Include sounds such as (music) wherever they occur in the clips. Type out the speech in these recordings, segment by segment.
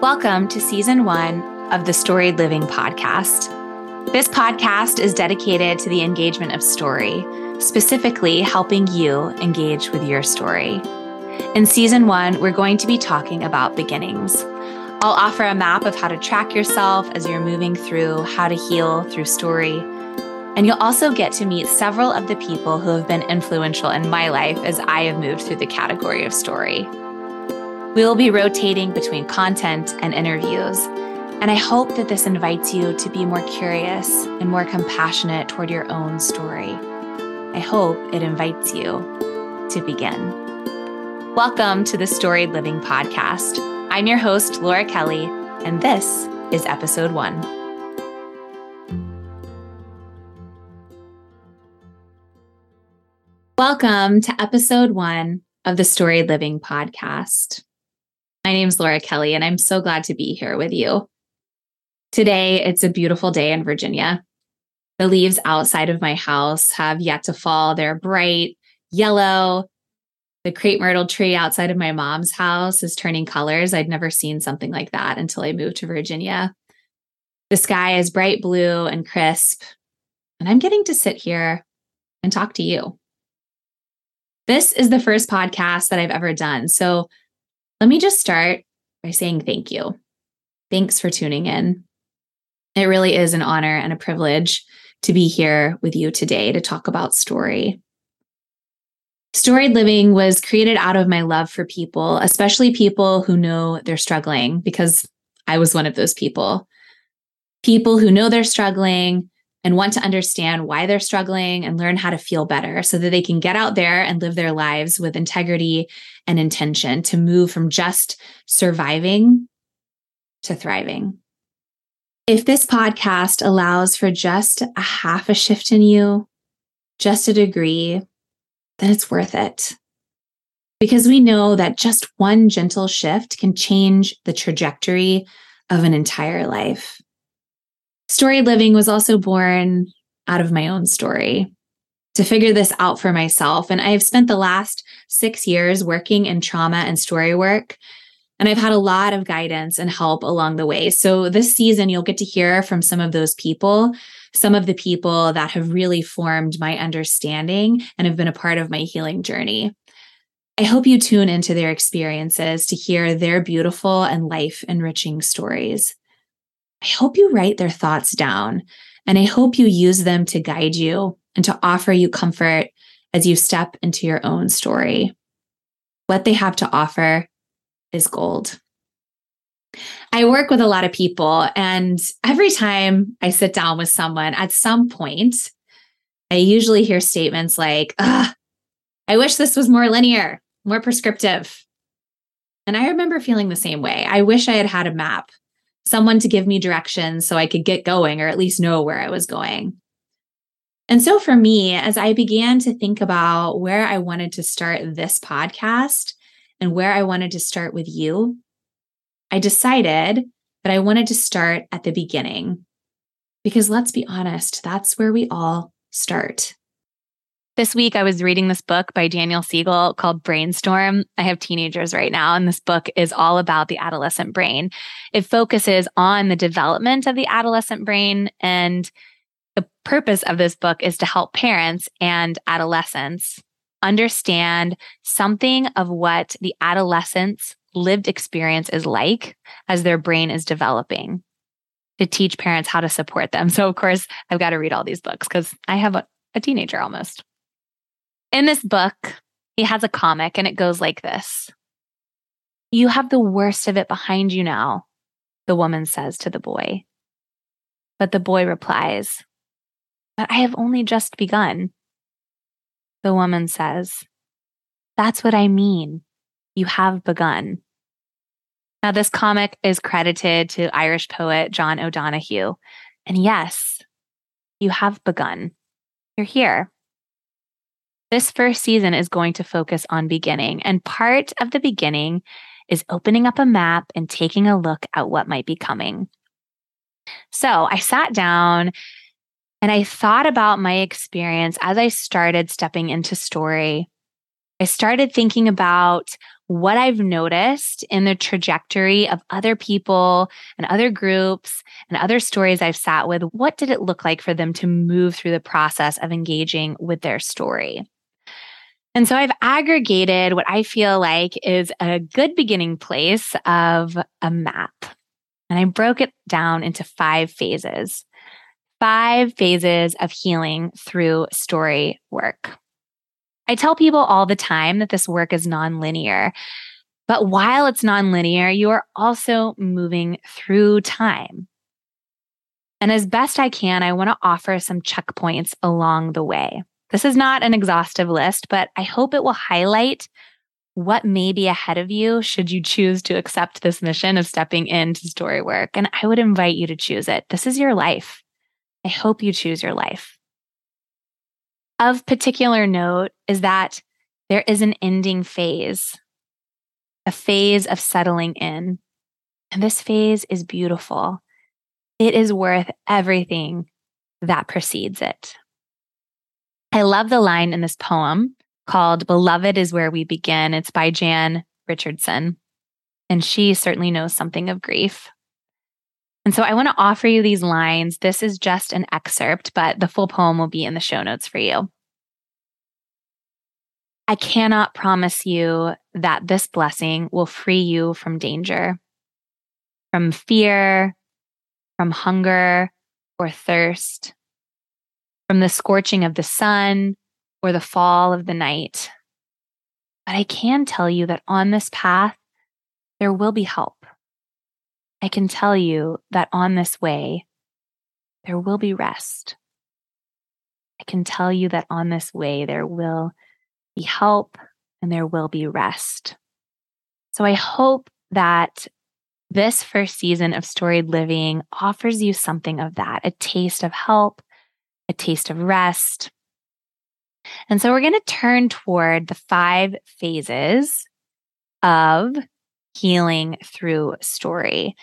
Welcome to season one of the Storied Living podcast. This podcast is dedicated to the engagement of story, specifically helping you engage with your story. In season one, we're going to be talking about beginnings. I'll offer a map of how to track yourself as you're moving through how to heal through story. And you'll also get to meet several of the people who have been influential in my life as I have moved through the category of story. We will be rotating between content and interviews. And I hope that this invites you to be more curious and more compassionate toward your own story. I hope it invites you to begin. Welcome to the Storied Living Podcast. I'm your host, Laura Kelly, and this is episode one. Welcome to episode one of the Storied Living Podcast. My name is Laura Kelly, and I'm so glad to be here with you. Today, it's a beautiful day in Virginia. The leaves outside of my house have yet to fall. They're bright yellow. The crepe myrtle tree outside of my mom's house is turning colors. I'd never seen something like that until I moved to Virginia. The sky is bright blue and crisp, and I'm getting to sit here and talk to you. This is the first podcast that I've ever done. So let me just start by saying thank you. Thanks for tuning in. It really is an honor and a privilege to be here with you today to talk about story. Storied Living was created out of my love for people, especially people who know they're struggling, because I was one of those people. People who know they're struggling and want to understand why they're struggling and learn how to feel better so that they can get out there and live their lives with integrity and intention to move from just surviving to thriving. If this podcast allows for just a half a shift in you, just a degree, then it's worth it. Because we know that just one gentle shift can change the trajectory of an entire life. Storied Living was also born out of my own story to figure this out for myself. And I've spent the last six years working in trauma and story work. And I've had a lot of guidance and help along the way. So this season, you'll get to hear from some of those people, some of the people that have really formed my understanding and have been a part of my healing journey. I hope you tune into their experiences to hear their beautiful and life enriching stories. I hope you write their thoughts down and I hope you use them to guide you and to offer you comfort as you step into your own story. What they have to offer is gold. I work with a lot of people, and every time I sit down with someone, at some point, I usually hear statements like, I wish this was more linear, more prescriptive. And I remember feeling the same way. I wish I had had a map someone to give me directions so I could get going or at least know where I was going. And so for me, as I began to think about where I wanted to start this podcast and where I wanted to start with you, I decided that I wanted to start at the beginning. Because let's be honest, that's where we all start. This week, I was reading this book by Daniel Siegel called Brainstorm. I have teenagers right now, and this book is all about the adolescent brain. It focuses on the development of the adolescent brain. And the purpose of this book is to help parents and adolescents understand something of what the adolescent's lived experience is like as their brain is developing to teach parents how to support them. So, of course, I've got to read all these books because I have a, a teenager almost. In this book, he has a comic and it goes like this You have the worst of it behind you now, the woman says to the boy. But the boy replies, But I have only just begun. The woman says, That's what I mean. You have begun. Now, this comic is credited to Irish poet John O'Donohue. And yes, you have begun. You're here. This first season is going to focus on beginning, and part of the beginning is opening up a map and taking a look at what might be coming. So I sat down and I thought about my experience as I started stepping into story. I started thinking about what I've noticed in the trajectory of other people and other groups and other stories I've sat with. What did it look like for them to move through the process of engaging with their story? And so I've aggregated what I feel like is a good beginning place of a map. And I broke it down into five phases, five phases of healing through story work. I tell people all the time that this work is nonlinear. But while it's nonlinear, you are also moving through time. And as best I can, I want to offer some checkpoints along the way. This is not an exhaustive list, but I hope it will highlight what may be ahead of you should you choose to accept this mission of stepping into story work. And I would invite you to choose it. This is your life. I hope you choose your life. Of particular note is that there is an ending phase, a phase of settling in. And this phase is beautiful. It is worth everything that precedes it. I love the line in this poem called Beloved is Where We Begin. It's by Jan Richardson. And she certainly knows something of grief. And so I want to offer you these lines. This is just an excerpt, but the full poem will be in the show notes for you. I cannot promise you that this blessing will free you from danger, from fear, from hunger or thirst, from the scorching of the sun or the fall of the night. But I can tell you that on this path, there will be help. I can tell you that on this way, there will be rest. I can tell you that on this way, there will be help and there will be rest. So I hope that this first season of storied living offers you something of that a taste of help, a taste of rest. And so we're going to turn toward the five phases of healing through story.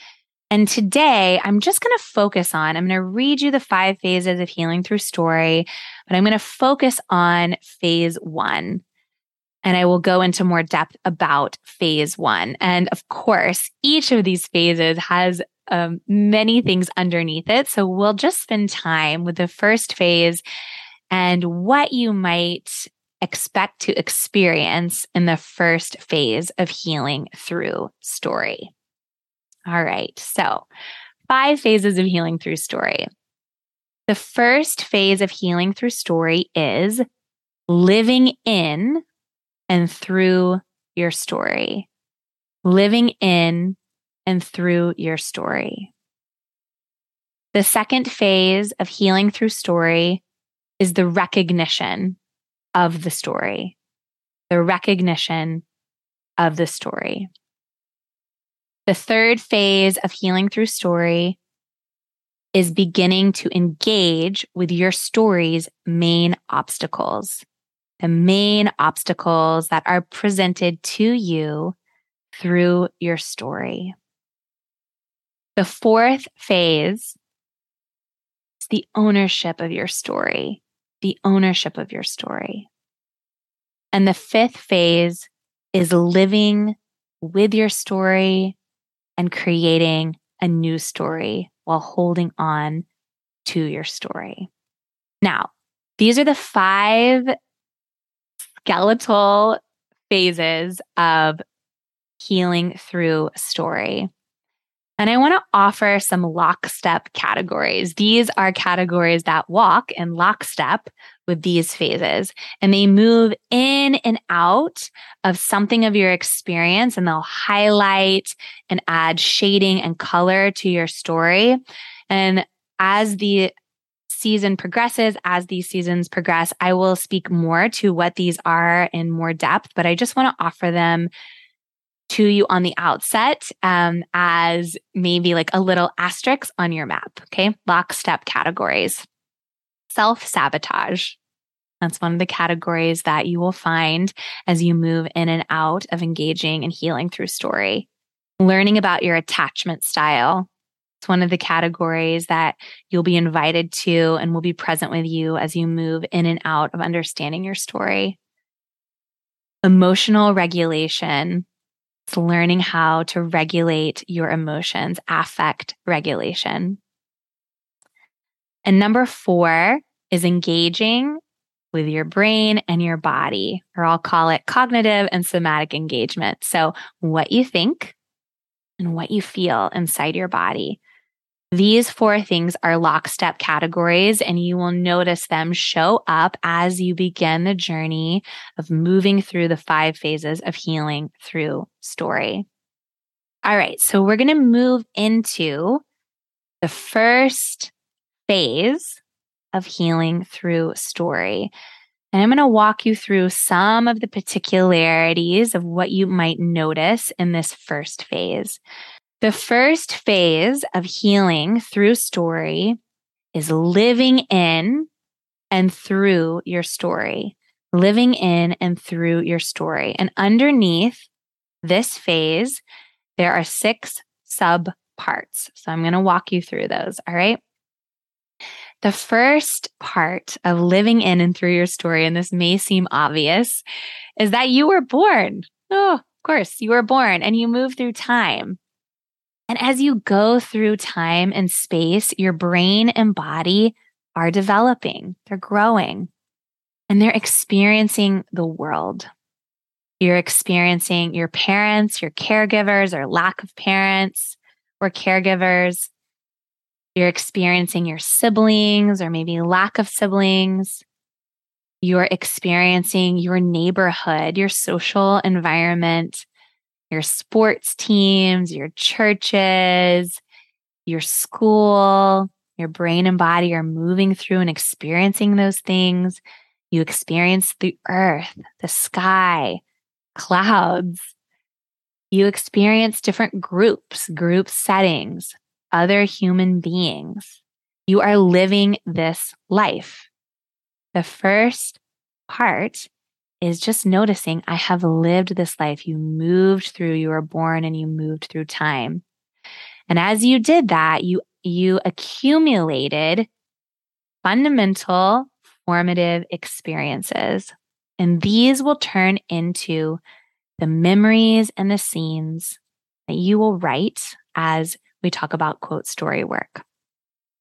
And today I'm just going to focus on, I'm going to read you the five phases of healing through story, but I'm going to focus on phase one. And I will go into more depth about phase one. And of course, each of these phases has um, many things underneath it. So we'll just spend time with the first phase and what you might expect to experience in the first phase of healing through story. All right. So, five phases of healing through story. The first phase of healing through story is living in and through your story. Living in and through your story. The second phase of healing through story is the recognition of the story, the recognition of the story. The third phase of healing through story is beginning to engage with your story's main obstacles, the main obstacles that are presented to you through your story. The fourth phase is the ownership of your story, the ownership of your story. And the fifth phase is living with your story and creating a new story while holding on to your story. Now, these are the five skeletal phases of healing through story. And I want to offer some lockstep categories. These are categories that walk in lockstep with these phases and they move in and out of something of your experience and they'll highlight and add shading and color to your story. And as the season progresses, as these seasons progress, I will speak more to what these are in more depth, but I just want to offer them to you on the outset um, as maybe like a little asterisk on your map. Okay. Lockstep categories. Self sabotage. That's one of the categories that you will find as you move in and out of engaging and healing through story. Learning about your attachment style. It's one of the categories that you'll be invited to and will be present with you as you move in and out of understanding your story. Emotional regulation It's learning how to regulate your emotions, affect regulation. And number four is engaging with your brain and your body, or I'll call it cognitive and somatic engagement. So, what you think and what you feel inside your body. These four things are lockstep categories, and you will notice them show up as you begin the journey of moving through the five phases of healing through story. All right, so we're going to move into the first phase of healing through story. And I'm going to walk you through some of the particularities of what you might notice in this first phase. The first phase of healing through story is living in and through your story, living in and through your story. And underneath this phase, there are six sub parts. So I'm going to walk you through those. All right. The first part of living in and through your story, and this may seem obvious, is that you were born. Oh, of course, you were born and you move through time. And as you go through time and space, your brain and body are developing, they're growing, and they're experiencing the world. You're experiencing your parents, your caregivers, or lack of parents or caregivers. You're experiencing your siblings or maybe lack of siblings. You're experiencing your neighborhood, your social environment, your sports teams, your churches, your school, your brain and body are moving through and experiencing those things. You experience the earth, the sky, clouds. You experience different groups, group settings, other human beings. You are living this life. The first part is just noticing I have lived this life. You moved through, you were born and you moved through time. And as you did that, you, you accumulated fundamental formative experiences. And these will turn into the memories and the scenes that you will write as we talk about quote story work.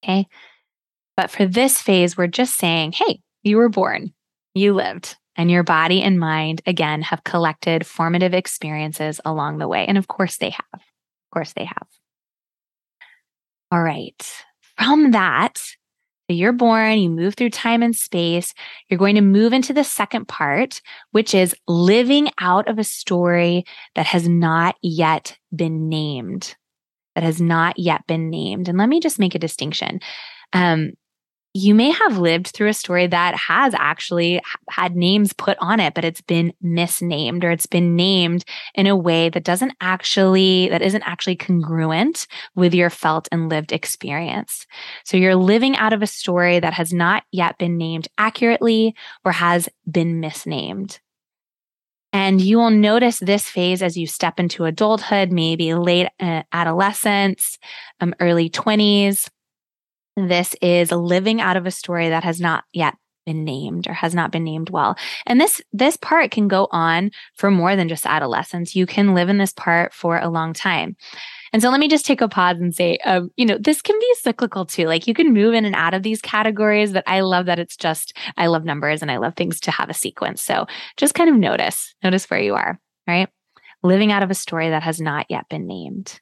Okay. But for this phase, we're just saying, hey, you were born, you lived, and your body and mind, again, have collected formative experiences along the way. And of course they have. Of course they have. All right. From that, so you're born, you move through time and space. You're going to move into the second part, which is living out of a story that has not yet been named. That has not yet been named. And let me just make a distinction. Um, you may have lived through a story that has actually had names put on it, but it's been misnamed or it's been named in a way that doesn't actually, that isn't actually congruent with your felt and lived experience. So you're living out of a story that has not yet been named accurately or has been misnamed. And you will notice this phase as you step into adulthood, maybe late uh, adolescence, um, early 20s this is living out of a story that has not yet been named or has not been named well. And this this part can go on for more than just adolescence. You can live in this part for a long time. And so let me just take a pause and say, um, you know, this can be cyclical too. Like you can move in and out of these categories, but I love that it's just, I love numbers and I love things to have a sequence. So just kind of notice, notice where you are, right? Living out of a story that has not yet been named.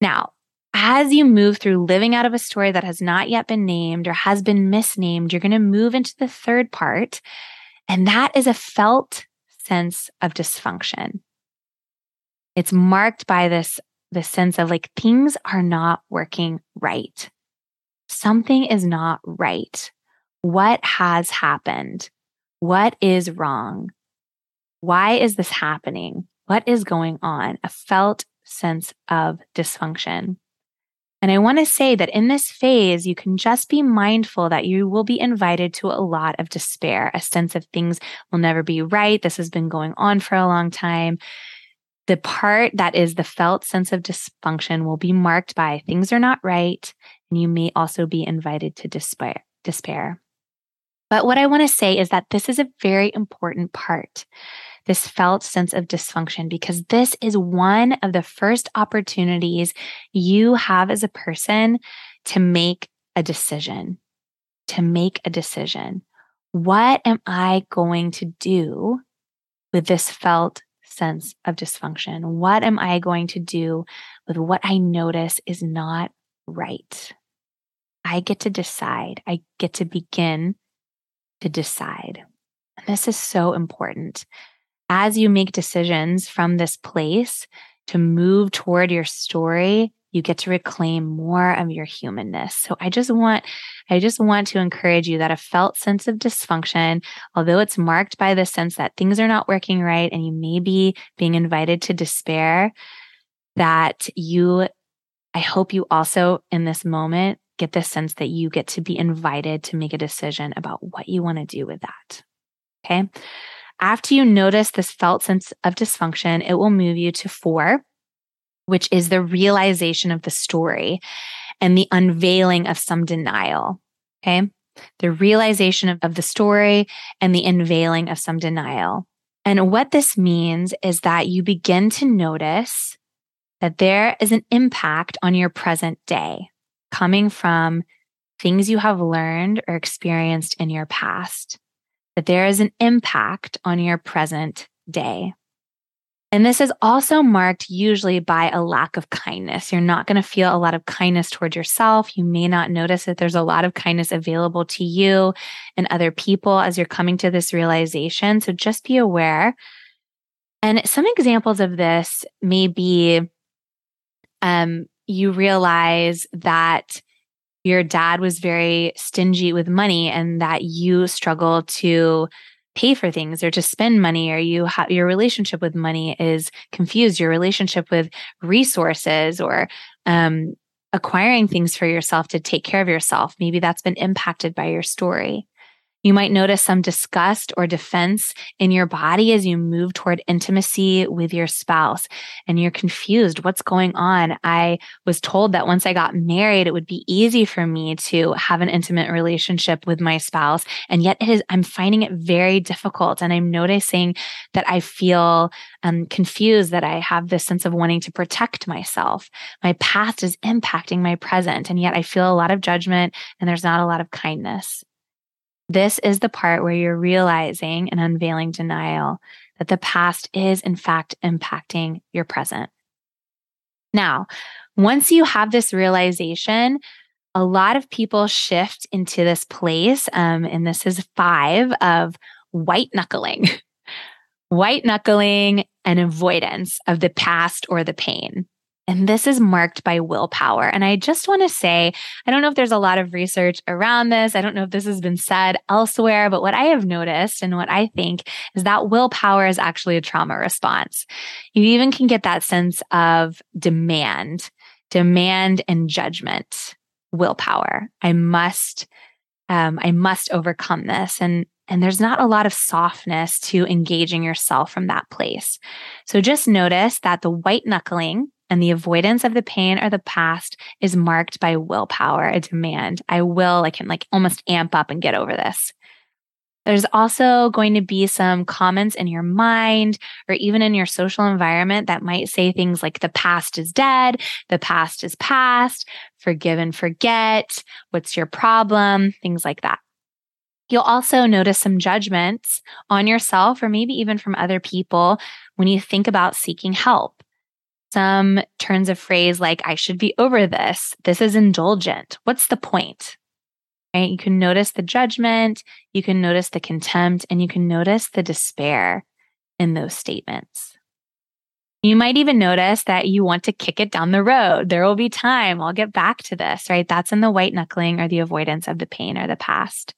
Now, as you move through living out of a story that has not yet been named or has been misnamed, you're going to move into the third part. And that is a felt sense of dysfunction. It's marked by this, this sense of like things are not working right. Something is not right. What has happened? What is wrong? Why is this happening? What is going on? A felt sense of dysfunction. And I want to say that in this phase, you can just be mindful that you will be invited to a lot of despair, a sense of things will never be right. This has been going on for a long time. The part that is the felt sense of dysfunction will be marked by things are not right. And you may also be invited to despair. despair. But what I want to say is that this is a very important part. This felt sense of dysfunction because this is one of the first opportunities you have as a person to make a decision. To make a decision. What am I going to do with this felt sense of dysfunction? What am I going to do with what I notice is not right? I get to decide. I get to begin to decide. And this is so important. As you make decisions from this place to move toward your story, you get to reclaim more of your humanness. So I just want, I just want to encourage you that a felt sense of dysfunction, although it's marked by the sense that things are not working right and you may be being invited to despair, that you, I hope you also in this moment get the sense that you get to be invited to make a decision about what you want to do with that. Okay. After you notice this felt sense of dysfunction, it will move you to four, which is the realization of the story and the unveiling of some denial. Okay. The realization of, of the story and the unveiling of some denial. And what this means is that you begin to notice that there is an impact on your present day coming from things you have learned or experienced in your past, that there is an impact on your present day. And this is also marked usually by a lack of kindness. You're not going to feel a lot of kindness towards yourself. You may not notice that there's a lot of kindness available to you and other people as you're coming to this realization. So just be aware. And some examples of this may be um, you realize that your dad was very stingy with money and that you struggle to pay for things or to spend money or you have your relationship with money is confused. Your relationship with resources or um, acquiring things for yourself to take care of yourself maybe that's been impacted by your story you might notice some disgust or defense in your body as you move toward intimacy with your spouse and you're confused. What's going on? I was told that once I got married, it would be easy for me to have an intimate relationship with my spouse. And yet it is, I'm finding it very difficult. And I'm noticing that I feel um, confused, that I have this sense of wanting to protect myself. My past is impacting my present. And yet I feel a lot of judgment and there's not a lot of kindness. This is the part where you're realizing and unveiling denial that the past is, in fact, impacting your present. Now, once you have this realization, a lot of people shift into this place, um, and this is five of white knuckling, (laughs) white knuckling and avoidance of the past or the pain. And this is marked by willpower. And I just want to say, I don't know if there's a lot of research around this. I don't know if this has been said elsewhere, but what I have noticed and what I think is that willpower is actually a trauma response. You even can get that sense of demand, demand and judgment, willpower. I must, um, I must overcome this. And and there's not a lot of softness to engaging yourself from that place. So just notice that the white knuckling and the avoidance of the pain or the past is marked by willpower, a demand. I will, I can like almost amp up and get over this. There's also going to be some comments in your mind or even in your social environment that might say things like the past is dead, the past is past, forgive and forget, what's your problem, things like that. You'll also notice some judgments on yourself or maybe even from other people when you think about seeking help some turns of phrase like, I should be over this. This is indulgent. What's the point? Right? You can notice the judgment, you can notice the contempt, and you can notice the despair in those statements. You might even notice that you want to kick it down the road. There will be time. I'll get back to this, right? That's in the white knuckling or the avoidance of the pain or the past.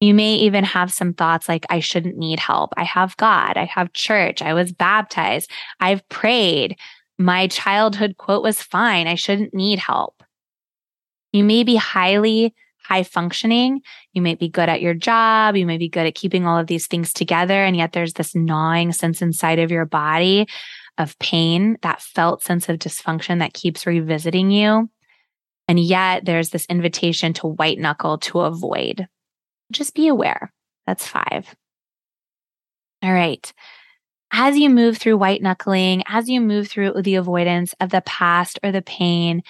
You may even have some thoughts like, I shouldn't need help. I have God. I have church. I was baptized. I've prayed my childhood quote was fine. I shouldn't need help. You may be highly high functioning. You may be good at your job. You may be good at keeping all of these things together. And yet there's this gnawing sense inside of your body of pain, that felt sense of dysfunction that keeps revisiting you. And yet there's this invitation to white knuckle to avoid. Just be aware. That's five. All right. As you move through white knuckling, as you move through the avoidance of the past or the pain,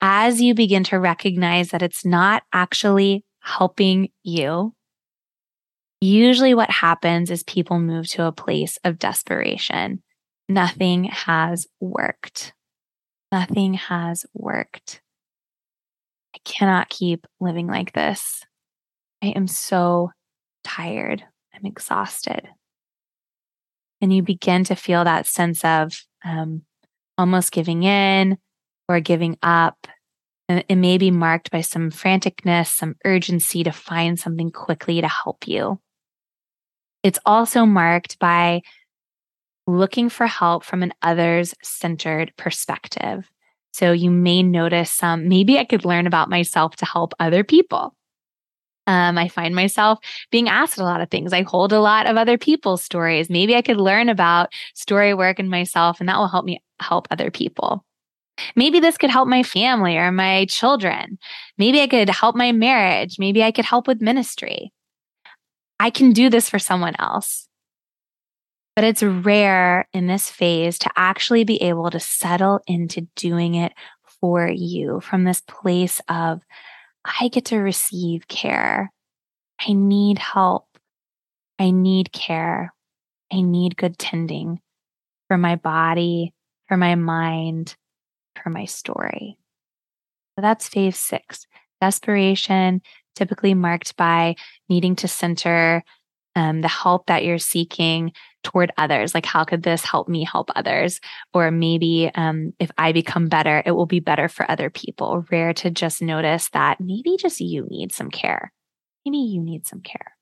as you begin to recognize that it's not actually helping you, usually what happens is people move to a place of desperation. Nothing has worked. Nothing has worked. I cannot keep living like this. I am so tired. I'm exhausted. And you begin to feel that sense of um, almost giving in or giving up. And it may be marked by some franticness, some urgency to find something quickly to help you. It's also marked by looking for help from an others centered perspective. So you may notice some, maybe I could learn about myself to help other people. Um, I find myself being asked a lot of things. I hold a lot of other people's stories. Maybe I could learn about story work and myself, and that will help me help other people. Maybe this could help my family or my children. Maybe I could help my marriage. Maybe I could help with ministry. I can do this for someone else. But it's rare in this phase to actually be able to settle into doing it for you from this place of, I get to receive care. I need help. I need care. I need good tending for my body, for my mind, for my story. So that's phase six desperation, typically marked by needing to center um, the help that you're seeking toward others. Like, how could this help me help others? Or maybe um, if I become better, it will be better for other people. Rare to just notice that maybe just you need some care. Maybe you need some care.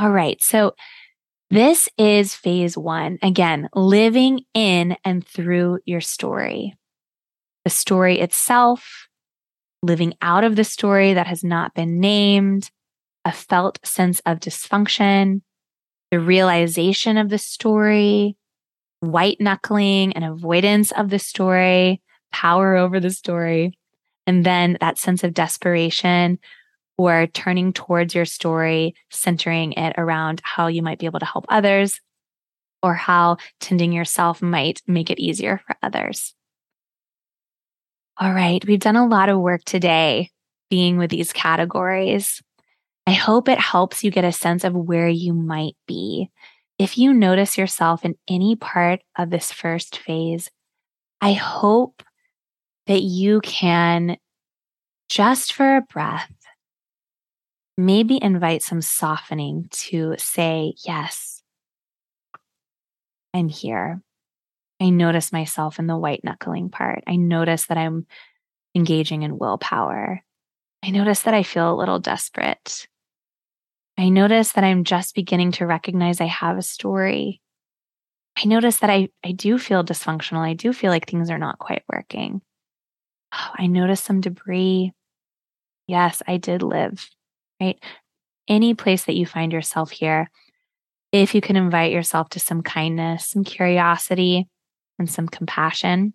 All right. So, this is phase one. Again, living in and through your story. The story itself, living out of the story that has not been named, a felt sense of dysfunction, the realization of the story, white knuckling and avoidance of the story, power over the story, and then that sense of desperation or turning towards your story, centering it around how you might be able to help others or how tending yourself might make it easier for others. All right, we've done a lot of work today being with these categories. I hope it helps you get a sense of where you might be. If you notice yourself in any part of this first phase, I hope that you can just for a breath, maybe invite some softening to say, Yes, I'm here. I notice myself in the white knuckling part. I notice that I'm engaging in willpower. I notice that I feel a little desperate. I notice that I'm just beginning to recognize I have a story. I notice that I, I do feel dysfunctional. I do feel like things are not quite working. Oh, I notice some debris. Yes, I did live, right? Any place that you find yourself here, if you can invite yourself to some kindness, some curiosity, and some compassion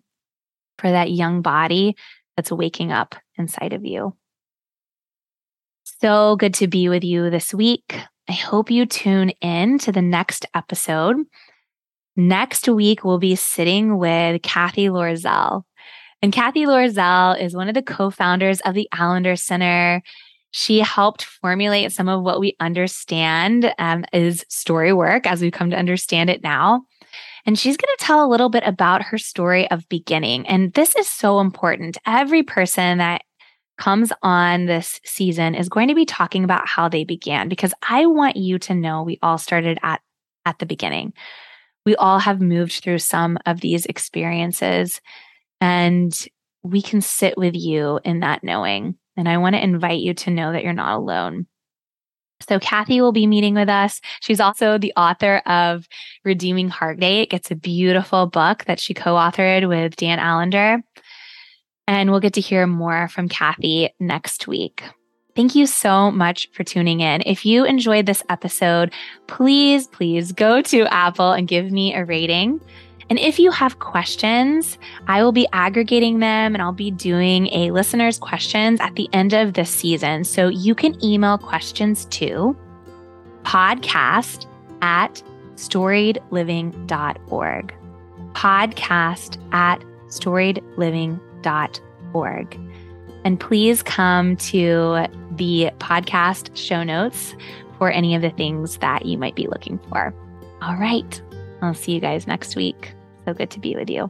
for that young body that's waking up inside of you so good to be with you this week. I hope you tune in to the next episode. Next week, we'll be sitting with Cathy Loerzel. And Cathy Loerzel is one of the co founders of the Allender Center. She helped formulate some of what we understand um, is story work as we come to understand it now. And she's going to tell a little bit about her story of beginning. And this is so important. Every person that comes on this season is going to be talking about how they began because I want you to know we all started at at the beginning. We all have moved through some of these experiences and we can sit with you in that knowing. And I want to invite you to know that you're not alone. So, Cathy will be meeting with us. She's also the author of Redeeming Heartache. It's a beautiful book that she co authored with Dan Allender. And we'll get to hear more from Cathy next week. Thank you so much for tuning in. If you enjoyed this episode, please, please go to Apple and give me a rating. And if you have questions, I will be aggregating them and I'll be doing a listener's questions at the end of this season. So you can email questions to podcast at storiedliving.org. Podcast at storiedliving.org. And please come to the podcast show notes for any of the things that you might be looking for. All right. I'll see you guys next week. So good to be with you.